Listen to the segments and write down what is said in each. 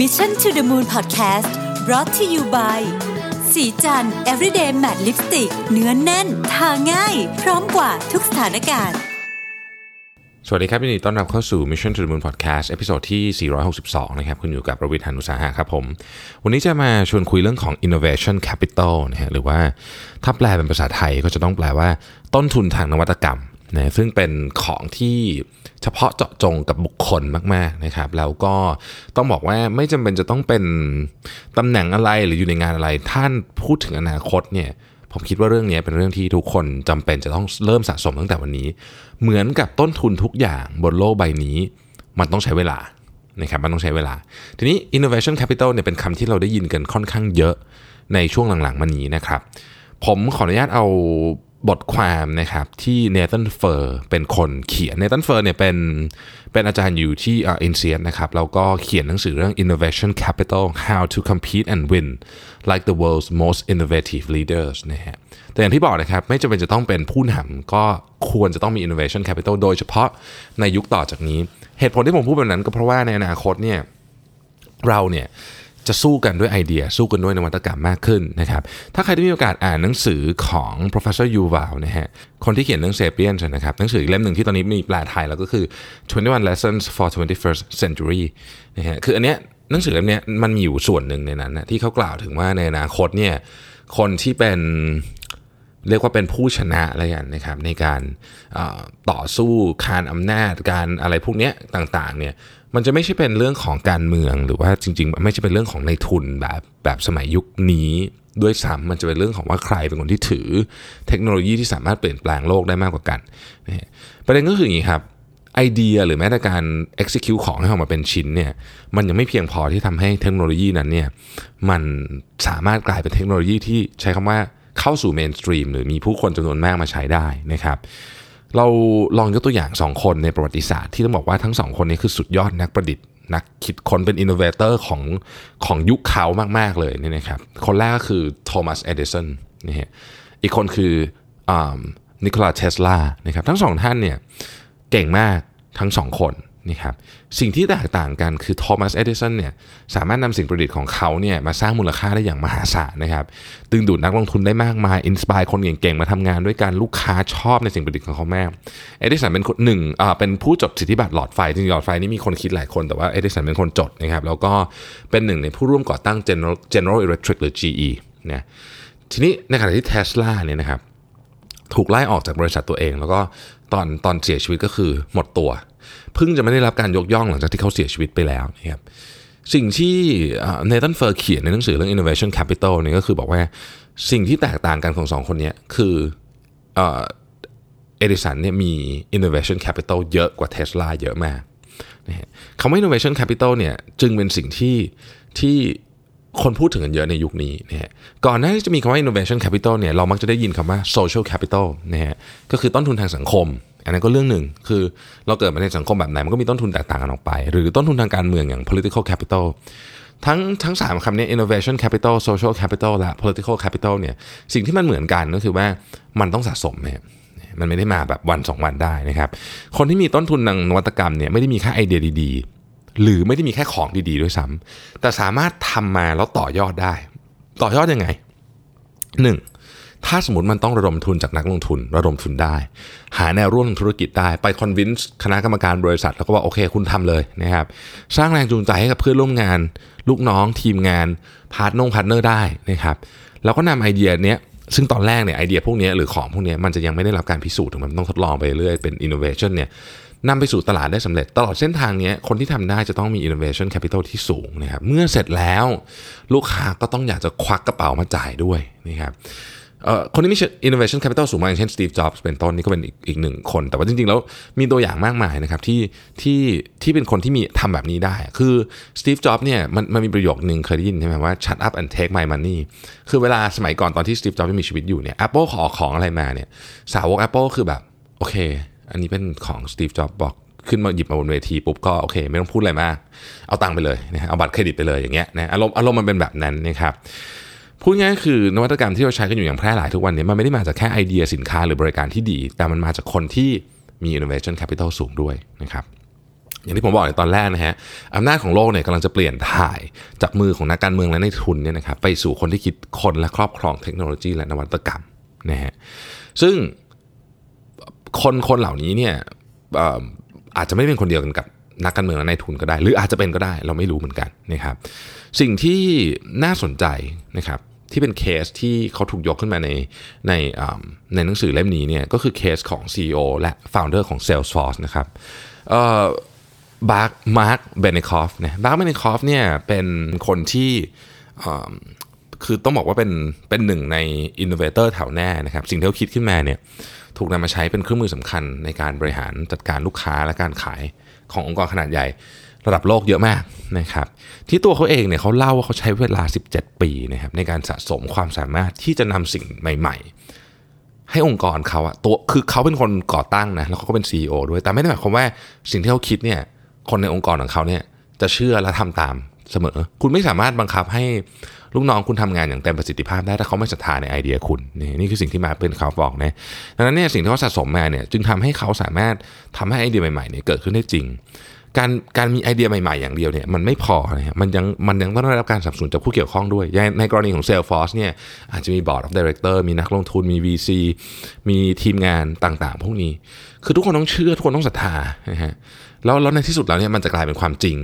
Mission to the Moon Podcast brought to you by ศรีจันทร์ everyday matte lipstick เนื้อแน่น ทาง่าย พร้อมกว่าทุกสถานการณ์ สวัสดีครับยินดีต้อนรับเข้าสู่ Mission to the Moon Podcast episode ที่ 462 นะครับ คุณอยู่กับรวิศ หาญอุตสาหะครับผม วันนี้จะมาชวนคุยเรื่องของ innovation capital นะฮะหรือว่าถ้าแปลเป็นภาษาไทยก็จะต้องแปลว่าต้นทุนทางนวัตกรรม นะซึ่งเป็นของที่เฉพาะเจาะจงกับบุคคลมากๆนะครับ แล้วก็ต้องบอกว่าไม่จำเป็นจะต้องเป็นตำแหน่งอะไรหรืออยู่ในงานอะไร ท่านพูดถึงอนาคตเนี่ยผมคิดว่าเรื่องนี้เป็นเรื่องที่ทุกคนจำเป็นจะต้องเริ่มสะสมตั้งแต่วันนี้ เหมือนกับต้นทุนทุกอย่างบนโลกใบนี้ มันต้องใช้เวลานะครับมันต้องใช้เวลา ทีนี้ innovation capital เนี่ยเป็นคำที่เราได้ยินกันค่อนข้างเยอะในช่วงหลังๆมานี้นะครับ ผมขออนุญาตเอา บทความนะครับที่เนธันเฟอร์เป็นคนเขียนเนธันเฟอร์เนี่ยเป็นเป็นอาจารย์อยู่ที่อินเซียนนะครับแล้วก็เขียนหนังสือเรื่อง innovation capital how to compete and win like the world's most innovative leaders นะฮะแต่อย่างที่บอกนะครับไม่จำเป็นจะต้องเป็นผู้นำก็ควรจะต้องมี innovation capital โดยเฉพาะในยุคต่อจากนี้ เหตุผลที่ผมพูดแบบนั้นก็เพราะว่าในอนาคตเนี่ยเราเนี่ย จะสู้กันด้วยไอเดีย สู้กันด้วยนวัตกรรมมากขึ้นนะครับ ถ้าใครได้มีโอกาสอ่านหนังสือของ professor Yuval นะฮะ คนที่เขียนเรื่อง Sapiens นะครับ หนังสือเล่มหนึ่งที่ตอนนี้มีแปลไทยแล้วก็คือ 21 lessons for 21st century นะฮะ คืออันเนี้ยหนังสือเล่มเนี้ยมันมีอยู่ส่วนหนึ่งในนั้นนะที่เขากล่าวถึงว่าในอนาคตเนี่ยคนที่เป็นเรียกว่าเป็นผู้ชนะอะไรกันนะครับในการต่อสู้คานอำนาจการอะไรพวกนี้ต่างๆเนี่ย มันจะไม่ใช่เป็นเรื่องของการเมืองหรือว่าจริง ๆ ไม่ใช่เป็นเรื่องของในทุนแบบแบบสมัยยุคนี้ด้วยซ้ำมันจะเป็นเรื่องของว่าใครเป็นคนที่ถือเทคโนโลยีที่สามารถเปลี่ยนแปลงโลกได้มากกว่ากันนะประเด็นก็คืออย่างนี้ครับไอเดียหรือแม้แต่การ execute ของให้ออกมาเป็นชิ้นเนี่ยมันยังไม่เพียงพอที่ทำให้เทคโนโลยีนั้นเนี่ยมันสามารถกลายเป็นเทคโนโลยีที่ใช้คำว่าเข้าสู่เมนสตรีมหรือมีผู้คนจำนวนมากมาใช้ได้นะครับ เราลองยกตัวอย่าง 2 คนในประวัติศาสตร์ที่ต้องบอกว่าทั้ง 2 คนนี้คือสุดยอดนักประดิษฐ์นักคิดคนเป็น innovator ของของยุคเขามาก ๆ เลยนี่นะครับ คนแรกก็คือโทมัสเอดิสันนี่ฮะอีกคนคือนิโคลาเทสลานะครับทั้งสองท่านเนี่ยเก่งมากทั้งสองคน นี่ครับสิ่งที่แตกต่างกันคือโทมัสเอดิสันเนี่ยสามารถนำสิ่งประดิษฐ์ของเขาเนี่ยมาสร้างมูลค่าได้อย่างมหาศาลนะครับดึงดูดนักลงทุนได้มากมาย inspire คนเก่งๆ มาทำงานด้วยกันลูกค้าชอบในสิ่งประดิษฐ์ของเขาแม่เอดิสันเป็นคนหนึ่งอ่าเป็นผู้จดสิทธิบัตรหลอดไฟจริงๆหลอดไฟนี่มีคนคิดหลายคนแต่ว่าเอดิสันเป็นคนจดนะครับแล้วก็เป็นหนึ่งในผู้ร่วมก่อตั้ง General General Electric หรือ GE นะทีนี้ในขณะที่เทสลาเนี่ยนะครับถูกไล่ออกจากบริษัทตัวเอง แล้วก็ ตอนตอนเสียชีวิตก็คือหมดตัว เพิ่งจะไม่ได้รับการยกย่องหลังจากที่เขาเสียชีวิตไปแล้วนะครับสิ่งที่เนธันเฟอร์เขียนในหนังสือเรื่อง innovation capital เนี่ยก็คือบอกว่าสิ่งที่แตกต่างกันของสองคนนี้คือเอดิสันเนี่ยมี innovation capital เยอะกว่าเทสลาเยอะมากนะคำว่า innovation capital เนี่ยจึงเป็นสิ่งที่ที่ คนพูดถึงกันเยอะในยุคนี้นะฮะก่อนหน้าที่จะมีคำว่า innovation capital เนี่ยเรามักจะได้ยินคำว่า social capital นะฮะก็คือต้นทุนทางสังคม อันนั้นก็เรื่องหนึ่งคือเราเกิดมาในสังคมแบบไหนมันก็มีต้นทุนแตกต่างกันออกไป หรือต้นทุนทางการเมืองอย่าง political capital ทั้งทั้งสามคำนี้ innovation capital social capital และ political capital เนี่ยสิ่งที่มันเหมือนกันก็คือว่ามันต้องสะสมเนี่ยมันไม่ได้มาแบบวัน 2 วันได้นะครับ คนที่มีต้นทุนทางนวัตกรรมเนี่ยไม่ได้มีแค่ไอเดียดีๆ หรือไม่ได้มีแค่ของดีๆด้วยซ้ำแต่สามารถทำมาแล้วต่อยอดได้ ต่อยอดยังไง 1. ถ้าสมมติมันต้องระดมทุนจากนักลงทุน ระดมทุนได้ หาแนวร่วมธุรกิจได้ ไปคอนวินส์คณะกรรมการบริษัท แล้วก็ว่าโอเคคุณทำเลยนะครับ สร้างแรงจูงใจให้กับเพื่อนร่วมงาน ลูกน้องทีมงานพาร์ทนง partner ได้นะครับแล้วก็นำไอเดียเนี้ยซึ่งตอนแรกเนี่ยไอเดียพวกนี้หรือของพวกนี้มันจะยังไม่ได้รับการพิสูจน์มันต้องทดลองไปเรื่อยเป็นอินโนเวชันเนี่ย นำไปสู่ตลาดได้สำเร็จ ตลอดเส้นทางนี้คนที่ทำได้จะต้องมี innovation capital ที่สูงนะครับเมื่อเสร็จแล้วลูกค้าก็ต้องอยากจะควักกระเป๋ามาจ่ายด้วยนะครับคนที่มี innovation capital สูงมากอย่างเช่น Steve Jobs เป็นต้นนี่ก็เป็นอีกอีกหนึ่งคน แต่ว่าจริง ๆ แล้วมีตัวอย่างมากมายนะครับที่ที่ที่เป็นคนที่มีทำแบบนี้ได้ คือ Steve Jobs เนี่ยมันมันมีประโยคหนึ่งเคยได้ยินใช่ไหมว่า shut up and take my money คือเวลาสมัยก่อนตอนที่ Steve Jobs มีชีวิตอยู่เนี่ย Apple ขอของอะไรมาเนี่ยสาวก Apple คือแบบ โอเค อันนี้เป็นของ Steve Jobs บอกขึ้นมาหยิบมาบนเวทีปุ๊บก็โอเค ไม่ต้องพูดอะไรมาก เอาตังค์ไปเลยนะเอาบัตรเครดิตไปเลยอย่างเงี้ยนะอารมณ์อารมณ์มันเป็นแบบนั้นนะครับพูดง่ายคือนวัตกรรมที่เราใช้กันอยู่อย่างแพร่หลายทุกวันนี้มันไม่ได้มาจากแค่ไอเดียสินค้าหรือบริการที่ดี แต่มันมาจากคนที่มี innovation capital สูงด้วยนะครับอย่างที่ผมบอกในตอนแรกนะฮะอำนาจของโลกเนี่ยกำลังจะเปลี่ยนถ่ายจากมือของนักการเมืองและในทุนเนี่ยนะครับไปสู่คนที่คิดคนและครอบครองเทคโนโลยีและนวัตกรรมนะฮะซึ่ง คนคนเหล่านี้เนี่ยอาจจะไม่เป็นคนเดียวกันกับนักการเมืองและในทุนก็ได้ หรืออาจจะเป็นก็ได้เราไม่รู้เหมือนกันนะครับสิ่งที่น่าสนใจนะครับที่เป็นเคสที่เขาถูกยกขึ้นมาในในในหนังสือเล่มนี้เนี่ยก็คือเคสของ CEO และ Founder ของ Salesforce นะครับมาร์คมาร์คเบนิออฟเนี่ยมาร์คเบนิออฟเนี่ยเป็นคนที่คือต้องบอกว่าเป็นเป็นหนึ่งใน innovator แถวหน้านะครับสิ่งที่เขาคิดขึ้นมาเนี่ย ถูกนำมาใช้เป็นเครื่องมือสำคัญในการบริหารจัดการลูกค้าและการขายขององค์กรขนาดใหญ่ ระดับโลกเยอะมากนะครับ ที่ตัวเขาเองเนี่ยเขาเล่าว่าเขาใช้เวลา 17 ปีนะครับในการสะสมความสามารถที่จะนำสิ่งใหม่ ๆ ให้องค์กรเขาอะตัวคือเขาเป็นคนก่อตั้งนะแล้วเขาก็เป็น CEO ด้วยแต่ไม่ได้หมายความว่าสิ่งที่เขาคิดเนี่ยคนในองค์กรของเขาเนี่ยจะเชื่อและทำตามเสมอ คุณไม่สามารถบังคับให้ ลูกน้องคุณทำงานอย่างเต็มประสิทธิภาพได้ถ้าเขาไม่ศรัทธาในไอเดียคุณนี่นี่คือสิ่งที่มาเป็นเขาบอกนะดังนั้นเนี่ยสิ่งที่เขาสะสมมาเนี่ยจึงทำให้เขาสามารถทำให้ไอเดียใหม่ๆเนี่ยเกิดขึ้นได้จริง การการมีไอเดียใหม่ๆ อย่างเดียวเนี่ยมันไม่พอนะมันยังมันยังต้องได้รับการสนับสนุนจากผู้เกี่ยวข้องด้วยในกรณีของ Salesforce เนี่ยอาจจะมี Board of Director มีนักลงทุนมี VC มีทีมงานต่างๆ พวกนี้ คือทุกคนต้องเชื่อทุกคนต้องศรัทธานะฮะแล้วแล้วในที่สุดแล้วเนี่ยมันจะกลายเป็นความจริง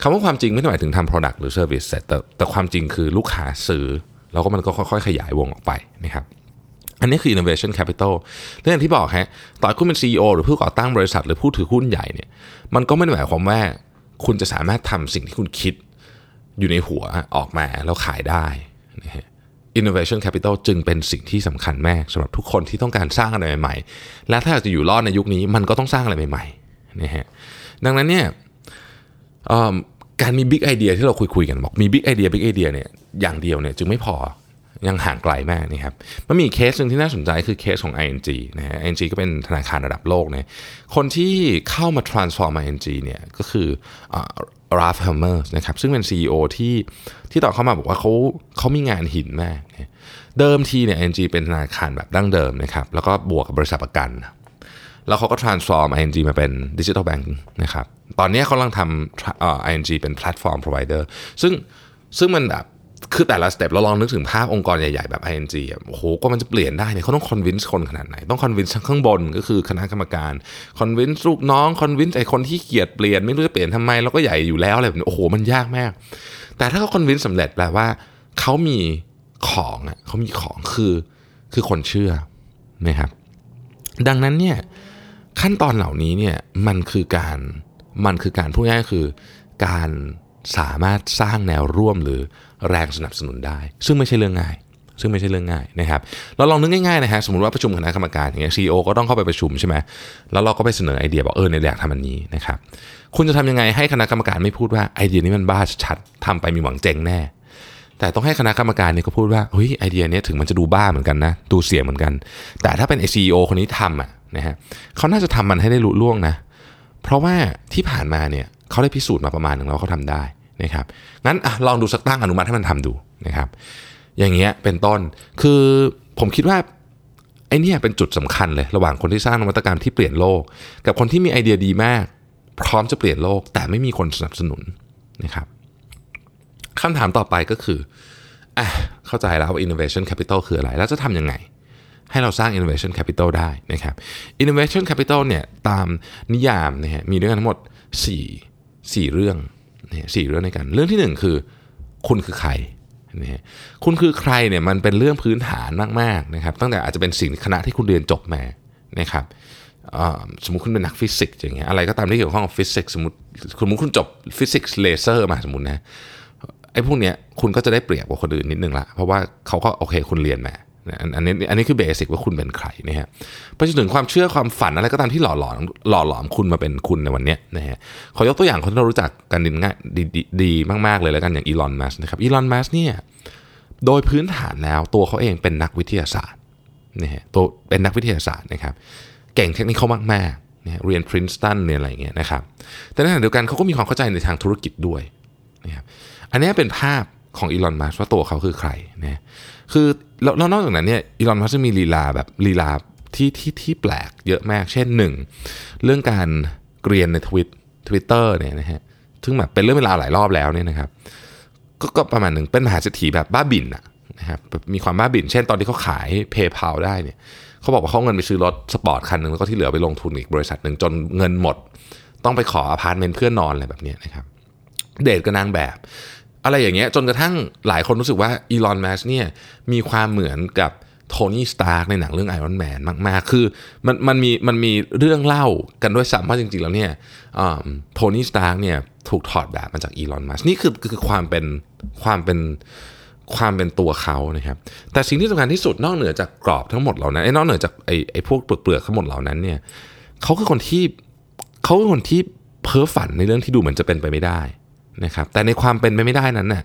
คำว่าความจริงไม่ได้หมายถึงทำ product หรือ service แต่แต่ความจริงคือลูกค้าซื้อ แล้วก็มันก็ค่อยๆ ขยายวงออกไปนะครับอันนี้คือ innovation capital เรื่องที่บอกฮะต่อคุณเป็น CEO หรือผู้ก่อตั้งบริษัท หรือผู้ถือหุ้นใหญ่เนี่ยมันก็ไม่ได้หมายความว่าคุณจะสามารถทำสิ่งที่คุณคิดอยู่ในหัวออกมาแล้วขายได้นะฮะ innovation capital จึงเป็นสิ่งที่สำคัญมากสำหรับทุกคนที่ต้องการสร้างอะไรใหม่ๆ และถ้าอยากจะอยู่รอดในยุคนี้มันก็ต้องสร้างอะไรใหม่ๆนะฮะดังนั้นเนี่ย การมีบิ๊กไอเดียที่เราคุยๆกันบอกมีบิ๊กไอเดียบิ๊กไอเดียเนี่ยอย่างเดียวเนี่ยจึงไม่พอยังห่างไกลมากนะครับมันมีเคสหนึ่งที่น่าสนใจคือเคสของ ING นะฮะ ING ก็เป็นธนาคารระดับโลกเนะคนที่เข้ามา transform ING เนี่ยก็คือราล์ฟฮาเมอร์สนะครับซึ่งเป็น CEO ที่ที่ต่อเข้ามาบอกว่าเขาเขามีงานหินมาก เดิมทีเนี่ย ING เป็นธนาคารแบบดั้งเดิมนะครับแล้วก็บวกกับบริษัทประกัน แล้วเขาก็ transform ING มาเป็น digital bank นะครับ ตอนนี้เขากำลังทำ ING เป็นแพลตฟอร์ม provider ซึ่งซึ่งมันแบบคือแต่ละ step เราลองนึกถึงภาพองค์กรใหญ่ ๆ แบบ ING โอ้โหก็มันจะเปลี่ยนได้เนี่ยเขาต้อง convince คนขนาดไหน ต้อง convince ข้างบนก็คือคณะกรรมการ convince ลูกน้อง convince ไอ้คนที่เกลียดเปลี่ยนไม่รู้จะเปลี่ยนทำไมแล้วก็ใหญ่อยู่แล้วอะไรแบบนี้โอ้โหมันยากมาก แต่ถ้าเขา convince สำเร็จแปลว่าเขามีของอะเขามีของคือคือคนเชื่อนะครับดังนั้นเนี่ย ขั้นตอนเหล่านี้เนี่ยมันคือการมันคือการพูดง่ายคือ การสามารถสร้างแนวร่วมหรือแรงสนับสนุนได้ ซึ่งไม่ใช่เรื่องง่าย ซึ่งไม่ใช่เรื่องง่ายนะครับเราลองนึกง่ายๆนะฮะสมมติว่าประชุมคณะกรรมการอย่างเงี้ยซีอก็ต้องเข้าไปประชุมใช่ไหมแล้วเราก็ไปเสนอไอเดียบอกเออในอยากทำอันนี้นะครับคุณจะทำยังไงให้คณะกรรมการไม่พูดว่าไอเดียนี้มันบ้าชัดทำไปมีหวังเจ๊งแน่แต่ต้องให้คณะกรรมการเนี่ยก็พูดว่าเฮ้ยไอเดียนี้ถึงมันจะดูบ้าเหมือนกันนะดูเสี่ยงเหมือนกัน แต่ถ้าเป็นไอซีอคนนี้ทำอะ นะฮะเขาน่าจะทำมันให้ได้ลุล่วงนะ เพราะว่าที่ผ่านมาเนี่ยเขาได้พิสูจน์มาประมาณหนึ่งแล้วเขาทำได้นะครับงั้นอลองดูสักตั้งอนุมัติให้มันทำดูนะครับ อย่างเงี้ยเป็นต้นคือผมคิดว่าไอ้นี่เป็นจุดสำคัญเลยระหว่างคนที่สร้างนวัตกรรมที่เปลี่ยนโลก กับคนที่มีไอเดียดีมาก พร้อมจะเปลี่ยนโลก แต่ไม่มีคนสนับสนุนนะครับคำถามต่อไปก็คืออะเข้าใจแล้วว่า innovation capital คืออะไร แล้วจะทำยังไง ให้เราสร้าง innovation capital ได้นะครับ innovation capital เนี่ยตามนิยามนะฮะมีด้วยกันทั้งหมด 4 4 เรื่องสี่เรื่องในกัน เรื่องที่หนึ่งคือ คุณคือใครนะคุณคือใครเนี่ยมันเป็นเรื่องพื้นฐานมากๆนะครับตั้งแต่อาจจะเป็นสิ่งคณะที่คุณเรียนจบมานะครับสมมติคุณเป็นนักฟิสิกส์อย่างเงี้ยอะไรก็ตามที่เกี่ยวข้องกับฟิสิกส์สมมติสมมติคุณจบฟิสิกส์เลเซอร์มาสมมตินะไอ้พวกเนี้ยคุณก็จะได้เปรียบกว่าคนอื่นนิดนึงละเพราะว่าเขาก็โอเคคุณเรียนมา อันนี้อันนี้คือ basic ว่าคุณเป็นใครนะฮะไปจนถึงความเชื่อความฝันอะไรก็ตามที่หล่อหลอมหล่อหลอมคุณมาเป็นคุณในวันนี้นะฮะขอยกตัวอย่างคนที่เรารู้จักกันดีง่ายดีดีมากๆเลยแล้วกันอย่างอีลอนมัสก์นะครับอีลอนมัสก์เนี่ยโดยพื้นฐานแล้วตัวเขาเองเป็นนักวิทยาศาสตร์นะฮะตัวเป็นนักวิทยาศาสตร์นะครับเก่งเทคนิคเขามากๆนี่ยเรียนพรินสตันเนี่ยอะไรเงี้ยนะครับแต่ในขณะเดียวกันเขาก็มีความเข้าใจในทางธุรกิจด้วยนะครับอันนี้เป็นภาพ ของอีลอนมัสว่าตัวเขาคือใครนะคือแล้วนอกจากนั้นเนี่ยอีลอนมัสมีลีลาแบบลีลาที่ที่ที่แปลกเยอะมาก เช่นหนึ่งเรื่องการเกรียนในทวิต Twitter เนี่ยนะฮะซึ่งแบบเป็นเรื่องเวลาหลายรอบแล้วเนี่ยนะครับกก็ประมาณหนึ่งเป็นมหาเศรษฐีแบบบ้าบินอะนะครับมีความบ้าบิ่น เช่นตอนที่เขาขาย PayPal ได้เนี่ยเขาบอกว่าเขาเงินไปซื้อรถสปอร์ตคันหนึ่งแล้วก็ที่เหลือไปลงทุนอีกบริษัทหนึ่งจนเงินหมด ต้องไปขออพาร์ตเมนต์เพื่อนนอนอะไรแบบนี้นะครับเดทกับนางแบบ อะไรอย่างเงี้ยจนกระทั่งหลายคนรู้สึกว่าอีลอนมัสก์เนี่ยมีความเหมือนกับโทนี่สตาร์กในหนังเรื่องไอรอนแมนมาก ๆ คือมันมันมีมันมีเรื่องเล่ากันด้วยซ้ำว่าจริง ๆ แล้วเนี่ยโทนี่สตาร์กเนี่ยถูกถอดแบบมาจากอีลอนมัสก์นี่คือคือความเป็นความเป็นความเป็นตัวเขานะครับ แต่สิ่งที่สำคัญที่สุดนอกเหนือจากกรอบทั้งหมดเหล่านั้นไอ้นอกเหนือจากไอ้ไอ้พวกเปลือกทั้งหมดเหล่านั้นเนี่ยเขาคือคนที่เขาคือคนที่เพ้อฝันในเรื่องที่ดูเหมือนจะเป็นไปไม่ได้ นะครับแต่ในความเป็นไปไม่ได้นั้นน่ะ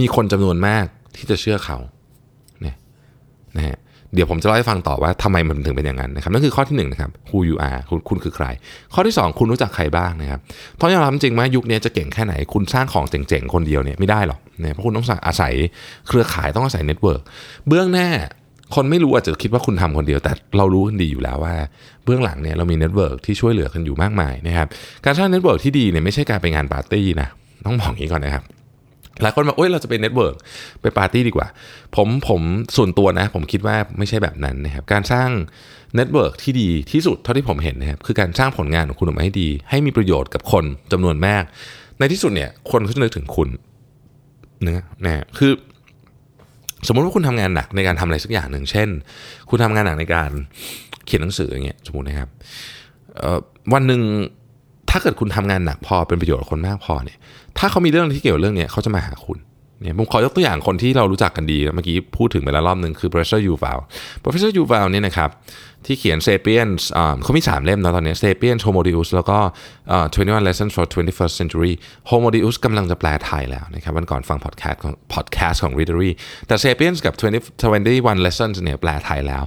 มีคนจำนวนมากที่จะเชื่อเขาเนี่ยนะฮะเดี๋ยวผมจะเล่าให้ฟังต่อว่าทำไมมันถึงเป็นอย่างนั้นนะครับนั่นคือข้อที่1นนะครับ who you are คุณคุณคือใคร ข้อที่ 2 คุณรู้จักใครบ้างนะครับเพราะยอมรับจริงว่ายุคนี้จะเก่งแค่ไหน คุณสร้างของเจ๋งๆคนเดียวเนี่ยไม่ได้หรอกเนี่ยเพราะคุณต้องอาศัยเครือข่ายต้องอาศัย network เบื้องหน้าคนไม่รู้อาจจะคิดว่าคุณทำคนเดียว แต่เรารู้กันดีอยู่แล้วว่า เบื้องหลังเนี่ยเรามี network ที่ช่วยเหลือกันอยู่มากมายนะครับการสร้าง network ที่ดีเนี่ยไม่ใช่การไปงานปาร์ตี้นะ ต้องบอกอย่างนี้ก่อนนะครับหลายคนบอกโอ้ยเราจะเป็น network ไปปาร์ตี้ดีกว่า ผมผมส่วนตัวนะ ผมคิดว่าไม่ใช่แบบนั้นนะครับ การสร้างnetwork ที่ดีที่สุดเท่าที่ผมเห็นนะครับ คือการสร้างผลงานของคุณออกมาให้ดี ให้มีประโยชน์กับคนจำนวนมาก ในที่สุดเนี่ย คนเขาจะนึกถึงคุณนะนะคือ สมมติว่าคุณทำงานหนักในการทำอะไรสักอย่างหนึ่ง เช่น คุณทำงานหนักในการเขียนหนังสืออย่างเงี้ยสมมตินะครับวันหนึ่ง ถ้าเกิดคุณทำงานหนักพอเป็นประโยชน์กับคนมากพอเนี่ย ถ้าเขามีเรื่องที่เกี่ยวเรื่องเนี้เขาจะมาหาคุณเนี่ยผมขอยกตัวอย่างคนที่เรารู้จักกันดีเมื่อกี้พูดถึงไปแล้วรอบหนึ่งคือ professor Yuval professor Yuval เนี่ยนะครับที่เขียน Sapiens เขามี 3 เล่มนะตอนนี้ Sapiens Homo Deus แล้วก็ 21 Lessons for 21st Century Homo Deus กำลังจะแปลไทยแล้วนะครับวันก่อนฟังพอดแคสต์ของพอดแคสต์ของ Readery แต่ Sapiens กับ20 21 Lessons เนี่ยแปลไทยแล้ว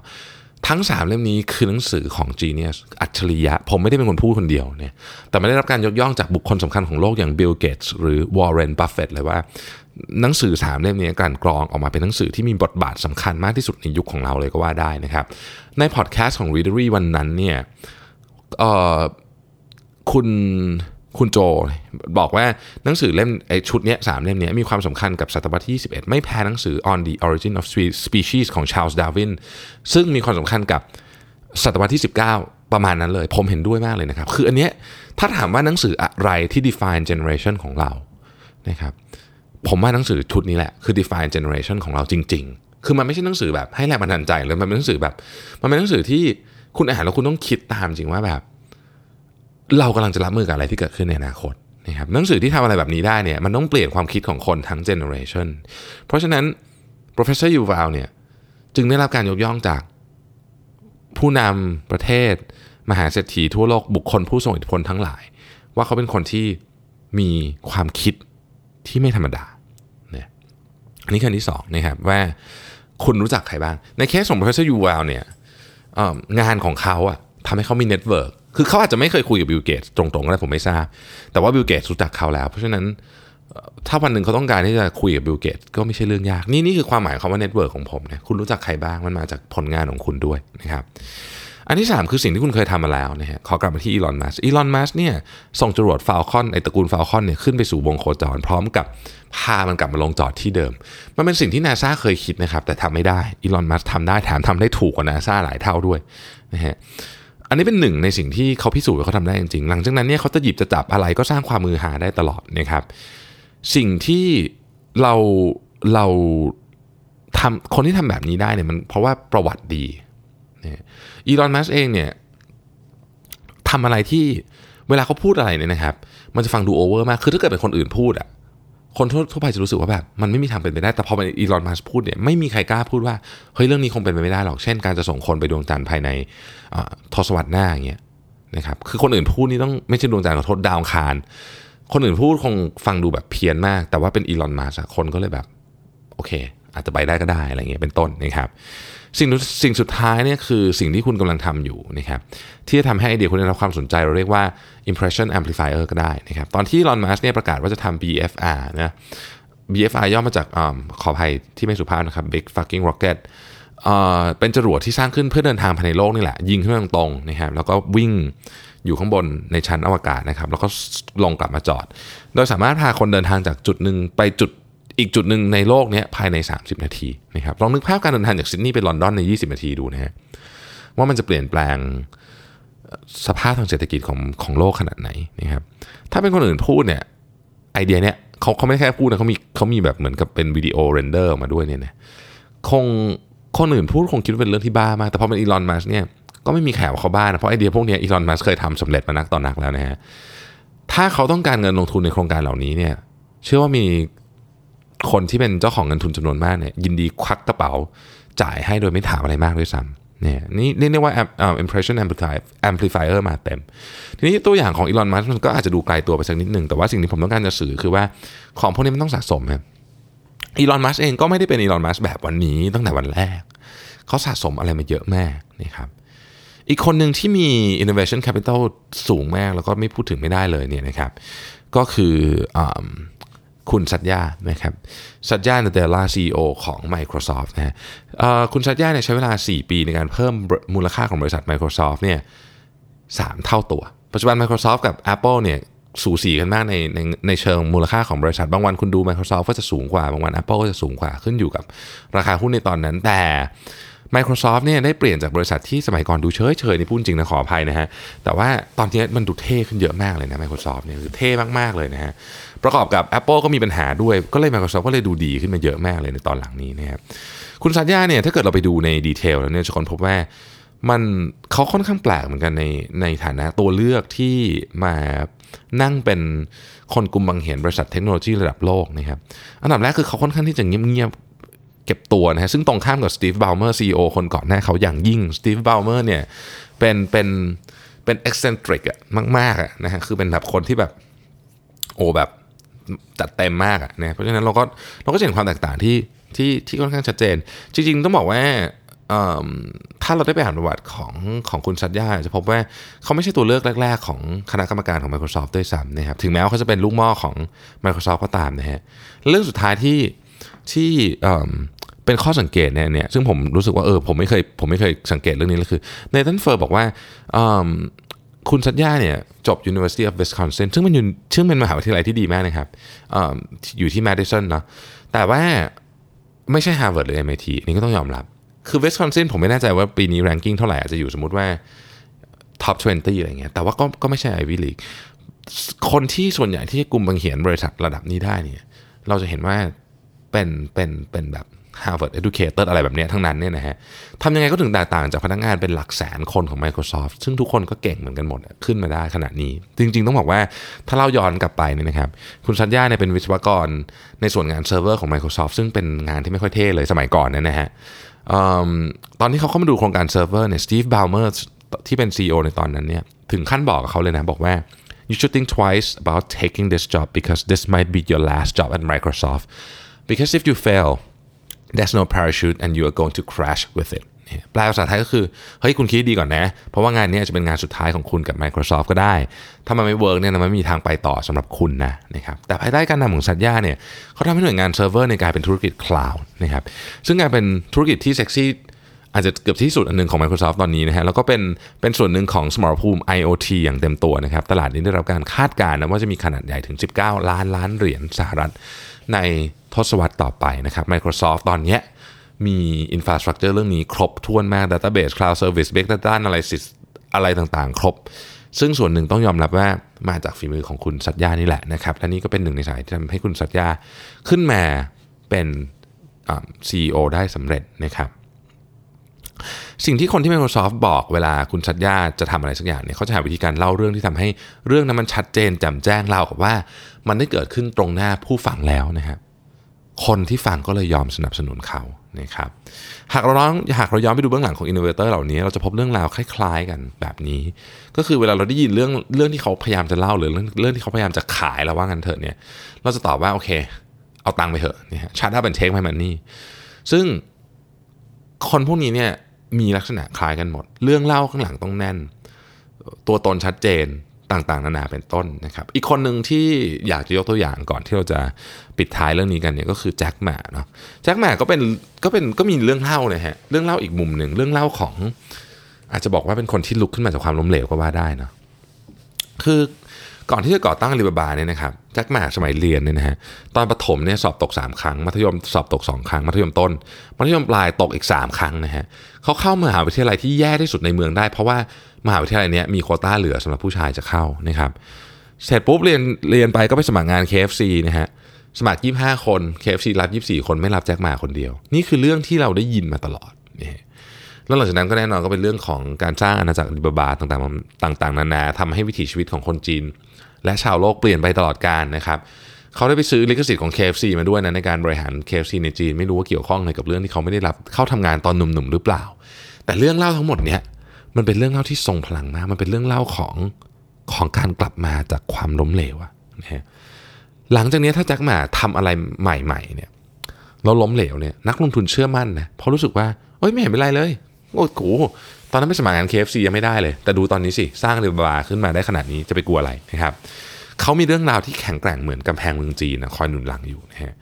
ทั้ง 3 เล่มนี้คือหนังสือของ Genius อัจฉริยะ ผมไม่ได้เป็นคนพูดคนเดียวเนี่ยแต่ไม่ได้รับการยกย่องจากบุคคลสำคัญของโลกอย่าง Bill Gates หรือ Warren Buffett เลยว่า หนังสือ 3 เล่มนี้การกรองออกมาเป็นหนังสือที่มีบทบาทสำคัญมากที่สุดในยุคของเราเลยก็ว่าได้นะครับในพอดแคสต์ของ Readery วันนั้นเนี่ยคุณ คุณโจบอกว่าหนังสือเล่มไอชุดนี้สามเล่มนี้มีความสำคัญกับศตวรรษที่ 21 ไม่แพ้หนังสือ On the Origin of Species ของ Charles Darwin ซึ่งมีความสำคัญกับศตวรรษที่ 19 ประมาณนั้นเลย ผมเห็นด้วยมากเลยนะครับ คืออันเนี้ยถ้าถามว่าหนังสืออะไรที่ define generation ของเรานะครับผมว่าหนังสือชุดนี้แหละ คือ define generation ของเราจริง ๆ คือมันไม่ใช่หนังสือแบบให้แรงบันดาลใจเลยมันเป็นหนังสือแบบ มันเป็นหนังสือที่คุณอ่านแล้วคุณต้องคิดตามจริงว่าแบบ เรากำลังจะรับมือกับอะไรที่เกิดขึ้นในอนาคตนะครับหนังสือที่ทำอะไรแบบนี้ได้เนี่ยมันต้องเปลี่ยนความคิดของคนทั้งเจเนอเรชันเพราะฉะนั้น professor Yuval เนี่ยจึงได้รับการยกย่องจากผู้นำประเทศ มหาเศรษฐีทั่วโลกบุคคลผู้ทรงอิทธิพลทั้งหลาย ว่าเขาเป็นคนที่มีความคิดที่ไม่ธรรมดาเนี่ยอันนี้ขั้นที่สองนะครับว่าคุณรู้จักใครบ้าง ในเคสของ professor Yuval เนี่ยงานของเขาอะทำให้เขามี network คือเขาอาจจะไม่เคยคุยกับบิลเกตส์ตรงๆก็ได้ผมไม่ทราบ แต่ว่าบิลเกตส์รู้จักเขาแล้ว เพราะฉะนั้นถ้าวันหนึ่งเขาต้องการที่จะคุยกับบิลเกตส์ก็ไม่ใช่เรื่องยาก นี่นี่คือความหมายคำว่า network ของผมเนี่ยคุณรู้จักใครบ้างมันมาจากผลงานของคุณด้วยนะครับอันที่ 3 คือสิ่งที่คุณเคยทำมาแล้วนะฮะขอกลับมาที่อีลอนมัสอีลอนมัสเนี่ยส่งจรวดฟาลคอนไอตระกูลฟาลคอนเนี่ยขึ้นไปสู่วงโคจร พร้อมกับพามันกลับมาลงจอดที่เดิม มันเป็นสิ่งที่นาซาเคยคิดนะครับแต่ทำไม่ได้อีลอนมัสทำได้แถมทำได้ถูกกว่านาซาหลายเท่าด้วยนะฮะ อันนี้เป็นหนึ่งในสิ่งที่เขาพิสูจน์ว่าเขาทำได้จริงๆ หลังจากนั้นเนี่ยเขาจะหยิบจะจับอะไรก็สร้างความมือหาได้ตลอดนะครับ สิ่งที่เราเราทำคนที่ทำแบบนี้ได้เนี่ยมันเพราะว่าประวัติดีอีลอนมัสเองเนี่ยทำอะไรที่เวลาเขาพูดอะไรเนี่ยนะครับ มันจะฟังดูโอเวอร์มาก คือถ้าเกิดเป็นคนอื่นพูดอะ คนทั่วไปจะรู้สึกว่าแบบมันไม่มีทางเป็นไปได้ แต่พอมันอีลอนมัสพูดเนี่ยไม่มีใครกล้าพูดว่าเฮ้ยเรื่องนี้คงเป็นไปไม่ได้หรอก เช่นการจะส่งคนไปดวงจันทร์ภายในทศวรรษหน้าอย่างเงี้ยนะครับคือคนอื่นพูดนี่ต้องไม่ใช่ดวงจันทร์ขอโทษดาวคาร คนอื่นพูดคงฟังดูแบบเพี้ยนมาก แต่ว่าเป็นอีลอนมัสคนก็เลยแบบโอเค อาจจะไปได้ก็ได้อะไรเงี้ยเป็นต้นนะครับสิ่งสิ่งสุดท้ายเนี่ยคือสิ่งที่คุณกำลังทำอยู่นะครับที่จะทำให้ไอเดียคุณได้รับความสนใจเราเรียกว่า impression amplifier ก็ได้นะครับตอนที่ลอนมัสเนี่ยประกาศว่าจะทำ BFR นะ BFR ย่อมาจากอขออภัยที่ไม่สุภาพนะครับ Big Fucking Rocket เอ่อเป็นจรวดที่สร้างขึ้นเพื่อเดินทางภายในโลกนี่แหละ ยิงขึ้นไปตรงๆนะครับแล้วก็วิ่งอยู่ข้างบนในชั้นอวกาศนะครับแล้วก็ลงกลับมาจอด โดยสามารถพาคนเดินทางจากจุดหนึ่งไปจุด อีกจุดหนึ่งในโลกนี้ภายใน 30 นาทีนะครับลองนึกภาพการเดินทางจากซิดนีย์ไปลอนดอนใน 20 นาทีดูนะฮะว่ามันจะเปลี่ยนแปลงสภาพทางเศรษฐกิจของของโลกขนาดไหนนะครับถ้าเป็นคนอื่นพูดเนี่ยไอเดียเนี้ยเขาเขาไม่แค่พูดนะเขามีเขามีแบบเหมือนกับเป็นวิดีโอ render มาด้วยเนี่ยนะคงคนอื่นพูดคงคิดว่าเป็นเรื่องที่บ้ามาก แต่พอเป็นอีลอนมัสก์เนี่ยก็ไม่มีแขกว่าเขาบ้านะเพราะไอเดียพวกนี้อีลอนมัสเคยทำสำเร็จมานักต่อนนักแล้วนะฮะถ้าเขาต้องการเงินลงทุนในโครงการเหล่านี้เนี่ยเชื่อว่ามี คนที่เป็นเจ้าของเงินทุนจำนวนมากเนี่ยยินดีควักกระเป๋า จ่ายให้โดยไม่ถามอะไรมากด้วยซ้ำเนี่ยนี่เรียกได้ว่า impression amplifier มาเต็ม ทีนี้ตัวอย่างของอีลอนมัสมันก็อาจจะดูไกลตัวไปสักนิดหนึ่งแต่ว่าสิ่งที่ผมต้องการจะสื่อคือว่าของพวกนี้มันต้องสะสมครับอีลอนมัสเองก็ไม่ได้เป็นอีลอนมัสแบบวันนี้ตั้งแต่วันแรก เขาสะสมอะไรมาเยอะมากนะครับอีกคนหนึ่งที่มี innovation capital สูงมากแล้วก็ไม่พูดถึงไม่ได้เลยเนี่ยนะครับก็คืออ คุณสัตยานะครับสัตยาเดลลาซีโอของ Microsoft นะฮะคุณสัตยาเนี่ยใช้เวลา 4 ปีในการเพิ่มมูลค่าของบริษัท Microsoft เนี่ยสเท่าตัว ปัจจุบัน Microsoft กับ Apple เนี่ยสูสีกันมากในในในเชิงมูลค่าของบริษัท บางวันคุณดู Microsoft ก็จะสูงกว่า บางวัน Apple ก็จะสูงกว่าขึ้นอยู่กับราคาหุ้นในตอนนั้นแต่ Microsoft เนี่ยได้เปลี่ยนจากบริษัทที่สมัยก่อนดูเฉยเฉยนี่พูดจริงนะขออภัยนะฮะ แต่ว่าตอนนี้มันดูเท่ขึ้นเยอะมากเลยนะ Microsoft เนี่ยคือเท่มากๆเลยนะฮะ ประกอบกับ Apple ก็มีปัญหาด้วย ก็เลย Microsoft ก็เลยดูดีขึ้นมาเยอะมากเลยในตอนหลังนี้นะครับ คุณสัญญาเนี่ยถ้าเกิดเราไปดูในดีเทลแล้วเนี่ยจะค้นพบว่ามันเขาค่อนข้างแปลกเหมือนกันในในฐานะตัวเลือกที่มานั่งเป็นคนกลุ่มบางเหียนบริษัทเทคโนโลยีระดับโลกนะครับ อันดับแรกคือเขาค่อนข้างที่จะเงียบ เก็บตัวนะฮะซึ่งตรงข้ามกับสตีฟ บอลเมอร์ CEO คนก่อนหน้าเขาอย่างยิ่งสตีฟ บอลเมอร์เนี่ยเป็นเป็นเป็น eccentric อะมากๆอะนะฮะคือเป็นแบบคนที่แบบโอ้แบบจัดเต็มมากอะนะเพราะฉะนั้นเราก็เราก็เห็นความแตกต่างที่ที่ที่ค่อนข้างชัดเจน จริง ๆ ต้องบอกว่าถ้าเราได้ไปอ่านประวัติของของคุณสัตยาจะพบว่าเขาไม่ใช่ตัวเลือกแรก ๆ ของคณะกรรมการของ Microsoft ด้วยซ้ำนะครับถึงแม้ว่าเขาจะเป็นลูกหม้อของ Microsoft ก็ตามนะฮะเรื่องสุดท้ายที่ที่ เป็นข้อสังเกตเนี่ยเนี่ยซึ่งผมรู้สึกว่าเออผมไม่เคยผมไม่เคยสังเกตเรื่องนี้เลยคือในทันเฟอร์บอกว่าคุณสัญญาเนี่ยจบ University of Wisconsin ซึ่งมันอยู่ซึ่งเป็นมหาวิทยาลัยที่ดีมากนะครับออยู่ที่ Madison เนาะแต่ว่าไม่ใช่ Harvard หรือ MIT นี่ก็ต้องยอมรับ คือ Wisconsin ผมไม่แน่ใจว่าปีนี้ ranking เท่าไหร่อาจจะอยู่สมมุติว่า top 20 อะไรเงี้ยแต่ว่าก็ก็ไม่ใช่ Ivy League คนที่ส่วนใหญ่ที่กลุ่มบังเหียนบริษัทระดับนี้ได้เนี่ยเราจะเห็นว่าเป็นเป็นเป็นแบบ Harvard educated อะไรแบบนี้ทั้งนั้นเนี่ยนะฮะทำยังไงก็ถึงแตกต่างจากพนักงานเป็นหลักแสนคนของ Microsoft ซึ่งทุกคนก็เก่งเหมือนกันหมดขึ้นมาได้ขนาดนี้ จริง ๆ ต้องบอกว่าถ้าเราย้อนกลับไปเนี่ยนะครับ คุณสัตยาเนี่ยเป็นวิศวกรในส่วนงานเซิร์ฟเวอร์ของ Microsoft ซึ่งเป็นงานที่ไม่ค่อยเท่เลยสมัยก่อนเนี่ยนะฮะตอนที่เขาเข้ามาดูโครงการเซิร์ฟเวอร์เนี่ยสตีฟบอลเมอร์ที่เป็น CEO ในตอนนั้นเนี่ยถึงขั้นบอกกับเขาเลยนะบอกว่า you should think twice about taking this job because this might be your last job at Microsoft because if you fail there's no parachute and you are going to crash with it แปลภาษาไทยก็คือ เฮ้ยคุณคิดดีก่อนนะ เพราะว่างานนี้จะเป็นงานสุดท้ายของคุณกับ Microsoft ก็ได้ ถ้ามันไม่ work เนี่ยมันไม่มีทางไปต่อสำหรับคุณนะนะครับแต่ภายใต้การนำของสัตยาเนี่ยเขาทำให้หน่วยงานเซิร์ฟเวอร์ในกลายเป็นธุรกิจคลาวด์นะครับซึ่งกลายเป็นธุรกิจที่เซ็กซี่ อาจจะเกือบที่สุดอันหนึ่งของ Microsoft ตอนนี้นะฮะแล้วก็เป็นเป็นส่วนหนึ่งของสมรภูมิ IoT อย่างเต็มตัวนะครับ ตลาดนี้ได้รับการคาดการณ์นะว่าจะมีขนาดใหญ่ถึง 19 ล้านล้านเหรียญสหรัฐ ในทศวรรษต่อไปนะครับ Microsoft ตอนนี้มีอินฟราสตรักเจอร์เรื่องนี้ครบถ้วนมาก Database Cloud Service Big Data Analysis อะไรต่างๆ ครบ ซึ่งส่วนหนึ่งต้องยอมรับว่ามาจากฝีมือของคุณสัตยานี่แหละนะครับและนี่ก็เป็นหนึ่งในสายที่ทำให้คุณสัตยาขึ้นมาเป็น CEO ได้สำเร็จนะครับ สิ่งที่คนที่ Microsoft บอกเวลาคุณสัตยาจะทำอะไรสักอย่างเนี่ยเขาจะหาวิธีการเล่าเรื่องที่ทำให้เรื่องนั้นมันชัดเจนแจ่มแจ้งเล่ากับว่า มันได้เกิดขึ้นตรงหน้าผู้ฟังแล้วนะครับคนที่ฟังก็เลยยอมสนับสนุนเขานะครับหากเราย้อนหากเราย้อนไปดูเบื้องหลังของอินโนเวเตอร์เหล่านี้เราจะพบเรื่องราวคล้ายๆกันแบบนี้ ก็คือเวลาเราได้ยินเรื่องเรื่องที่เขาพยายามจะเล่าหรือเรื่องเรื่องที่เขาพยายามจะขายเราว่างันเถอะเนี่ยเราจะตอบว่าโอเค เอาตังค์ไปเถอะเนี่ยชาร์ตถ้าเป็นเทคไมมันนี่ซึ่ง คนพวกนี้เนี่ยมีลักษณะคล้ายกันหมด เรื่องเล่าข้างหลังต้องแน่น ตัวตนชัดเจนต่างๆ นานาเป็นต้นนะครับ อีกคนหนึ่งที่อยากจะยกตัวอย่างก่อนที่เราจะปิดท้ายเรื่องนี้กันเนี่ยก็คือแจ็คหมาเนาะแจ็คหมาก็เป็นก็เป็นก็มีเรื่องเล่านะฮะเรื่องเล่าอีกมุมหนึ่งเรื่องเล่าของ อาจจะบอกว่าเป็นคนที่ลุกขึ้นมาจากความล้มเหลวก็ว่าได้นะคือ ก่อนที่จะก่อตั้งอาลีบาบาเนี่ยนะครับแจ็คหมาสมัยเรียนเนี่ยนะฮะตอนประถมเนี่ยสอบตก 3 ครั้ง มัธยมสอบตก 2 ครั้ง มัธยมต้น มัธยมปลายตกอีก 3 ครั้งนะฮะเขาเข้ามหาวิทยาลัยที่แย่ที่สุดในเมืองได้ เพราะว่ามหาวิทยาลัยเนี้ยมีโคต้าเหลือสำหรับผู้ชายจะเข้านะครับเสร็จปุ๊บเรียนเรียนไปก็ไปสมัครงาน KFC นะฮะสมัคร 25 คน KFC รับ 24 คนไม่รับแจ็คหมาคนเดียว นี่คือเรื่องที่เราได้ยินมาตลอดนี่ แล้วหลังจากนั้นก็แน่นอนก็เป็นเรื่องของการสร้างอาณาจักรอาลีบาบาต่างๆต่าง ๆ นานาทำให้วิถีชีวิตของคนจีน และชาวโลกเปลี่ยนไปตลอดกาลนะครับเขาได้ไปซื้อลิขสิทธิ์ของ KFC มาด้วยนะในการบริหาร KFC ในจีนไม่รู้ว่าเกี่ยวข้องอะไรกับเรื่องที่เขาไม่ได้รับเข้าทำงานตอนหนุ่มๆหรือเปล่า แต่เรื่องเล่าทั้งหมดเนี้ยมันเป็นเรื่องเล่าที่ทรงพลังมากมันเป็นเรื่องเล่าของของการกลับมาจากความล้มเหลวอะนะฮะหลังจากนี้ถ้าแจ็คหมาทำอะไรใหม่ๆเนี่ยแล้วล้มเหลวเนี่ยนักลงทุนเชื่อมั่นนะเพราะรู้สึกว่าเอ้ยไม่เห็นเป็นไรเลย โอ้โหตอนนั้นไปสมัครงาน KFC ยังไม่ได้เลย แต่ดูตอนนี้สิสร้างเรือบาขึ้นมาได้ขนาดนี้จะไปกลัวอะไรนะครับเขามีเรื่องราวที่แข็งแกร่งเหมือนกำแพงเมืองจีนนะคอยหนุนหลังอยู่นะฮะ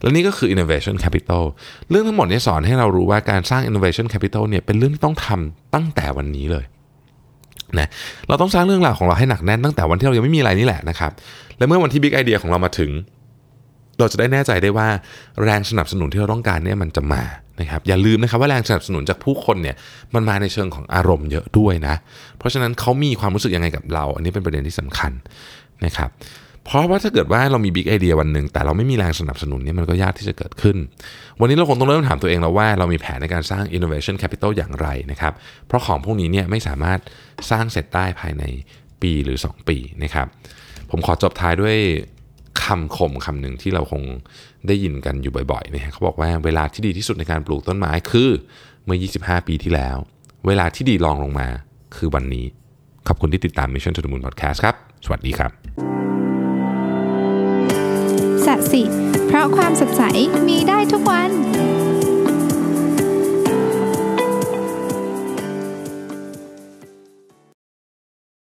และนี่ก็คือ innovation capital เรื่องทั้งหมดนี้สอนให้เรารู้ว่าการสร้าง innovation capital เนี่ยเป็นเรื่องที่ต้องทำตั้งแต่วันนี้เลยนะเราต้องสร้างเรื่องราวของเราให้หนักแน่นตั้งแต่วันที่เรายังไม่มีอะไรนี่แหละนะครับและเมื่อวันที่บิ๊กไอเดียของเรามาถึง เราจะได้แน่ใจได้ว่าแรงสนับสนุนที่เราต้องการเนี่ยมันจะมานะครับอย่าลืมนะครับว่าแรงสนับสนุนจากผู้คนเนี่ยมันมาในเชิงของอารมณ์เยอะด้วยนะ เพราะฉะนั้นเขามีความรู้สึกยังไงกับเรา อันนี้เป็นประเด็นที่สำคัญนะครับเพราะว่าถ้าเกิดว่าเรามีบิ๊กไอเดียวันหนึ่งแต่เราไม่มีแรงสนับสนุนเนี่ยมันก็ยากที่จะเกิดขึ้น วันนี้เราคงต้องเริ่มถามตัวเองแล้วว่าเรามีแผนในการสร้าง innovation capital อย่างไรนะครับเพราะของพวกนี้เนี่ยไม่สามารถสร้างเสร็จได้ภายในปีหรือ 2 ปีนะครับผมขอจบท้ายด้วย คำคมคำหนึ่งที่เราคงได้ยินกันอยู่บ่อยๆนะฮะเขาบอกว่าเวลาที่ดีที่สุดในการปลูกต้นไม้คือเมื่อ 25 ปีที่แล้ว เวลาที่ดีรองลงมาคือวันนี้ ขอบคุณที่ติดตาม Mission to the Moon Podcast ครับ สวัสดีครับสัสิ เพราะความสดใสมีได้ทุกวัน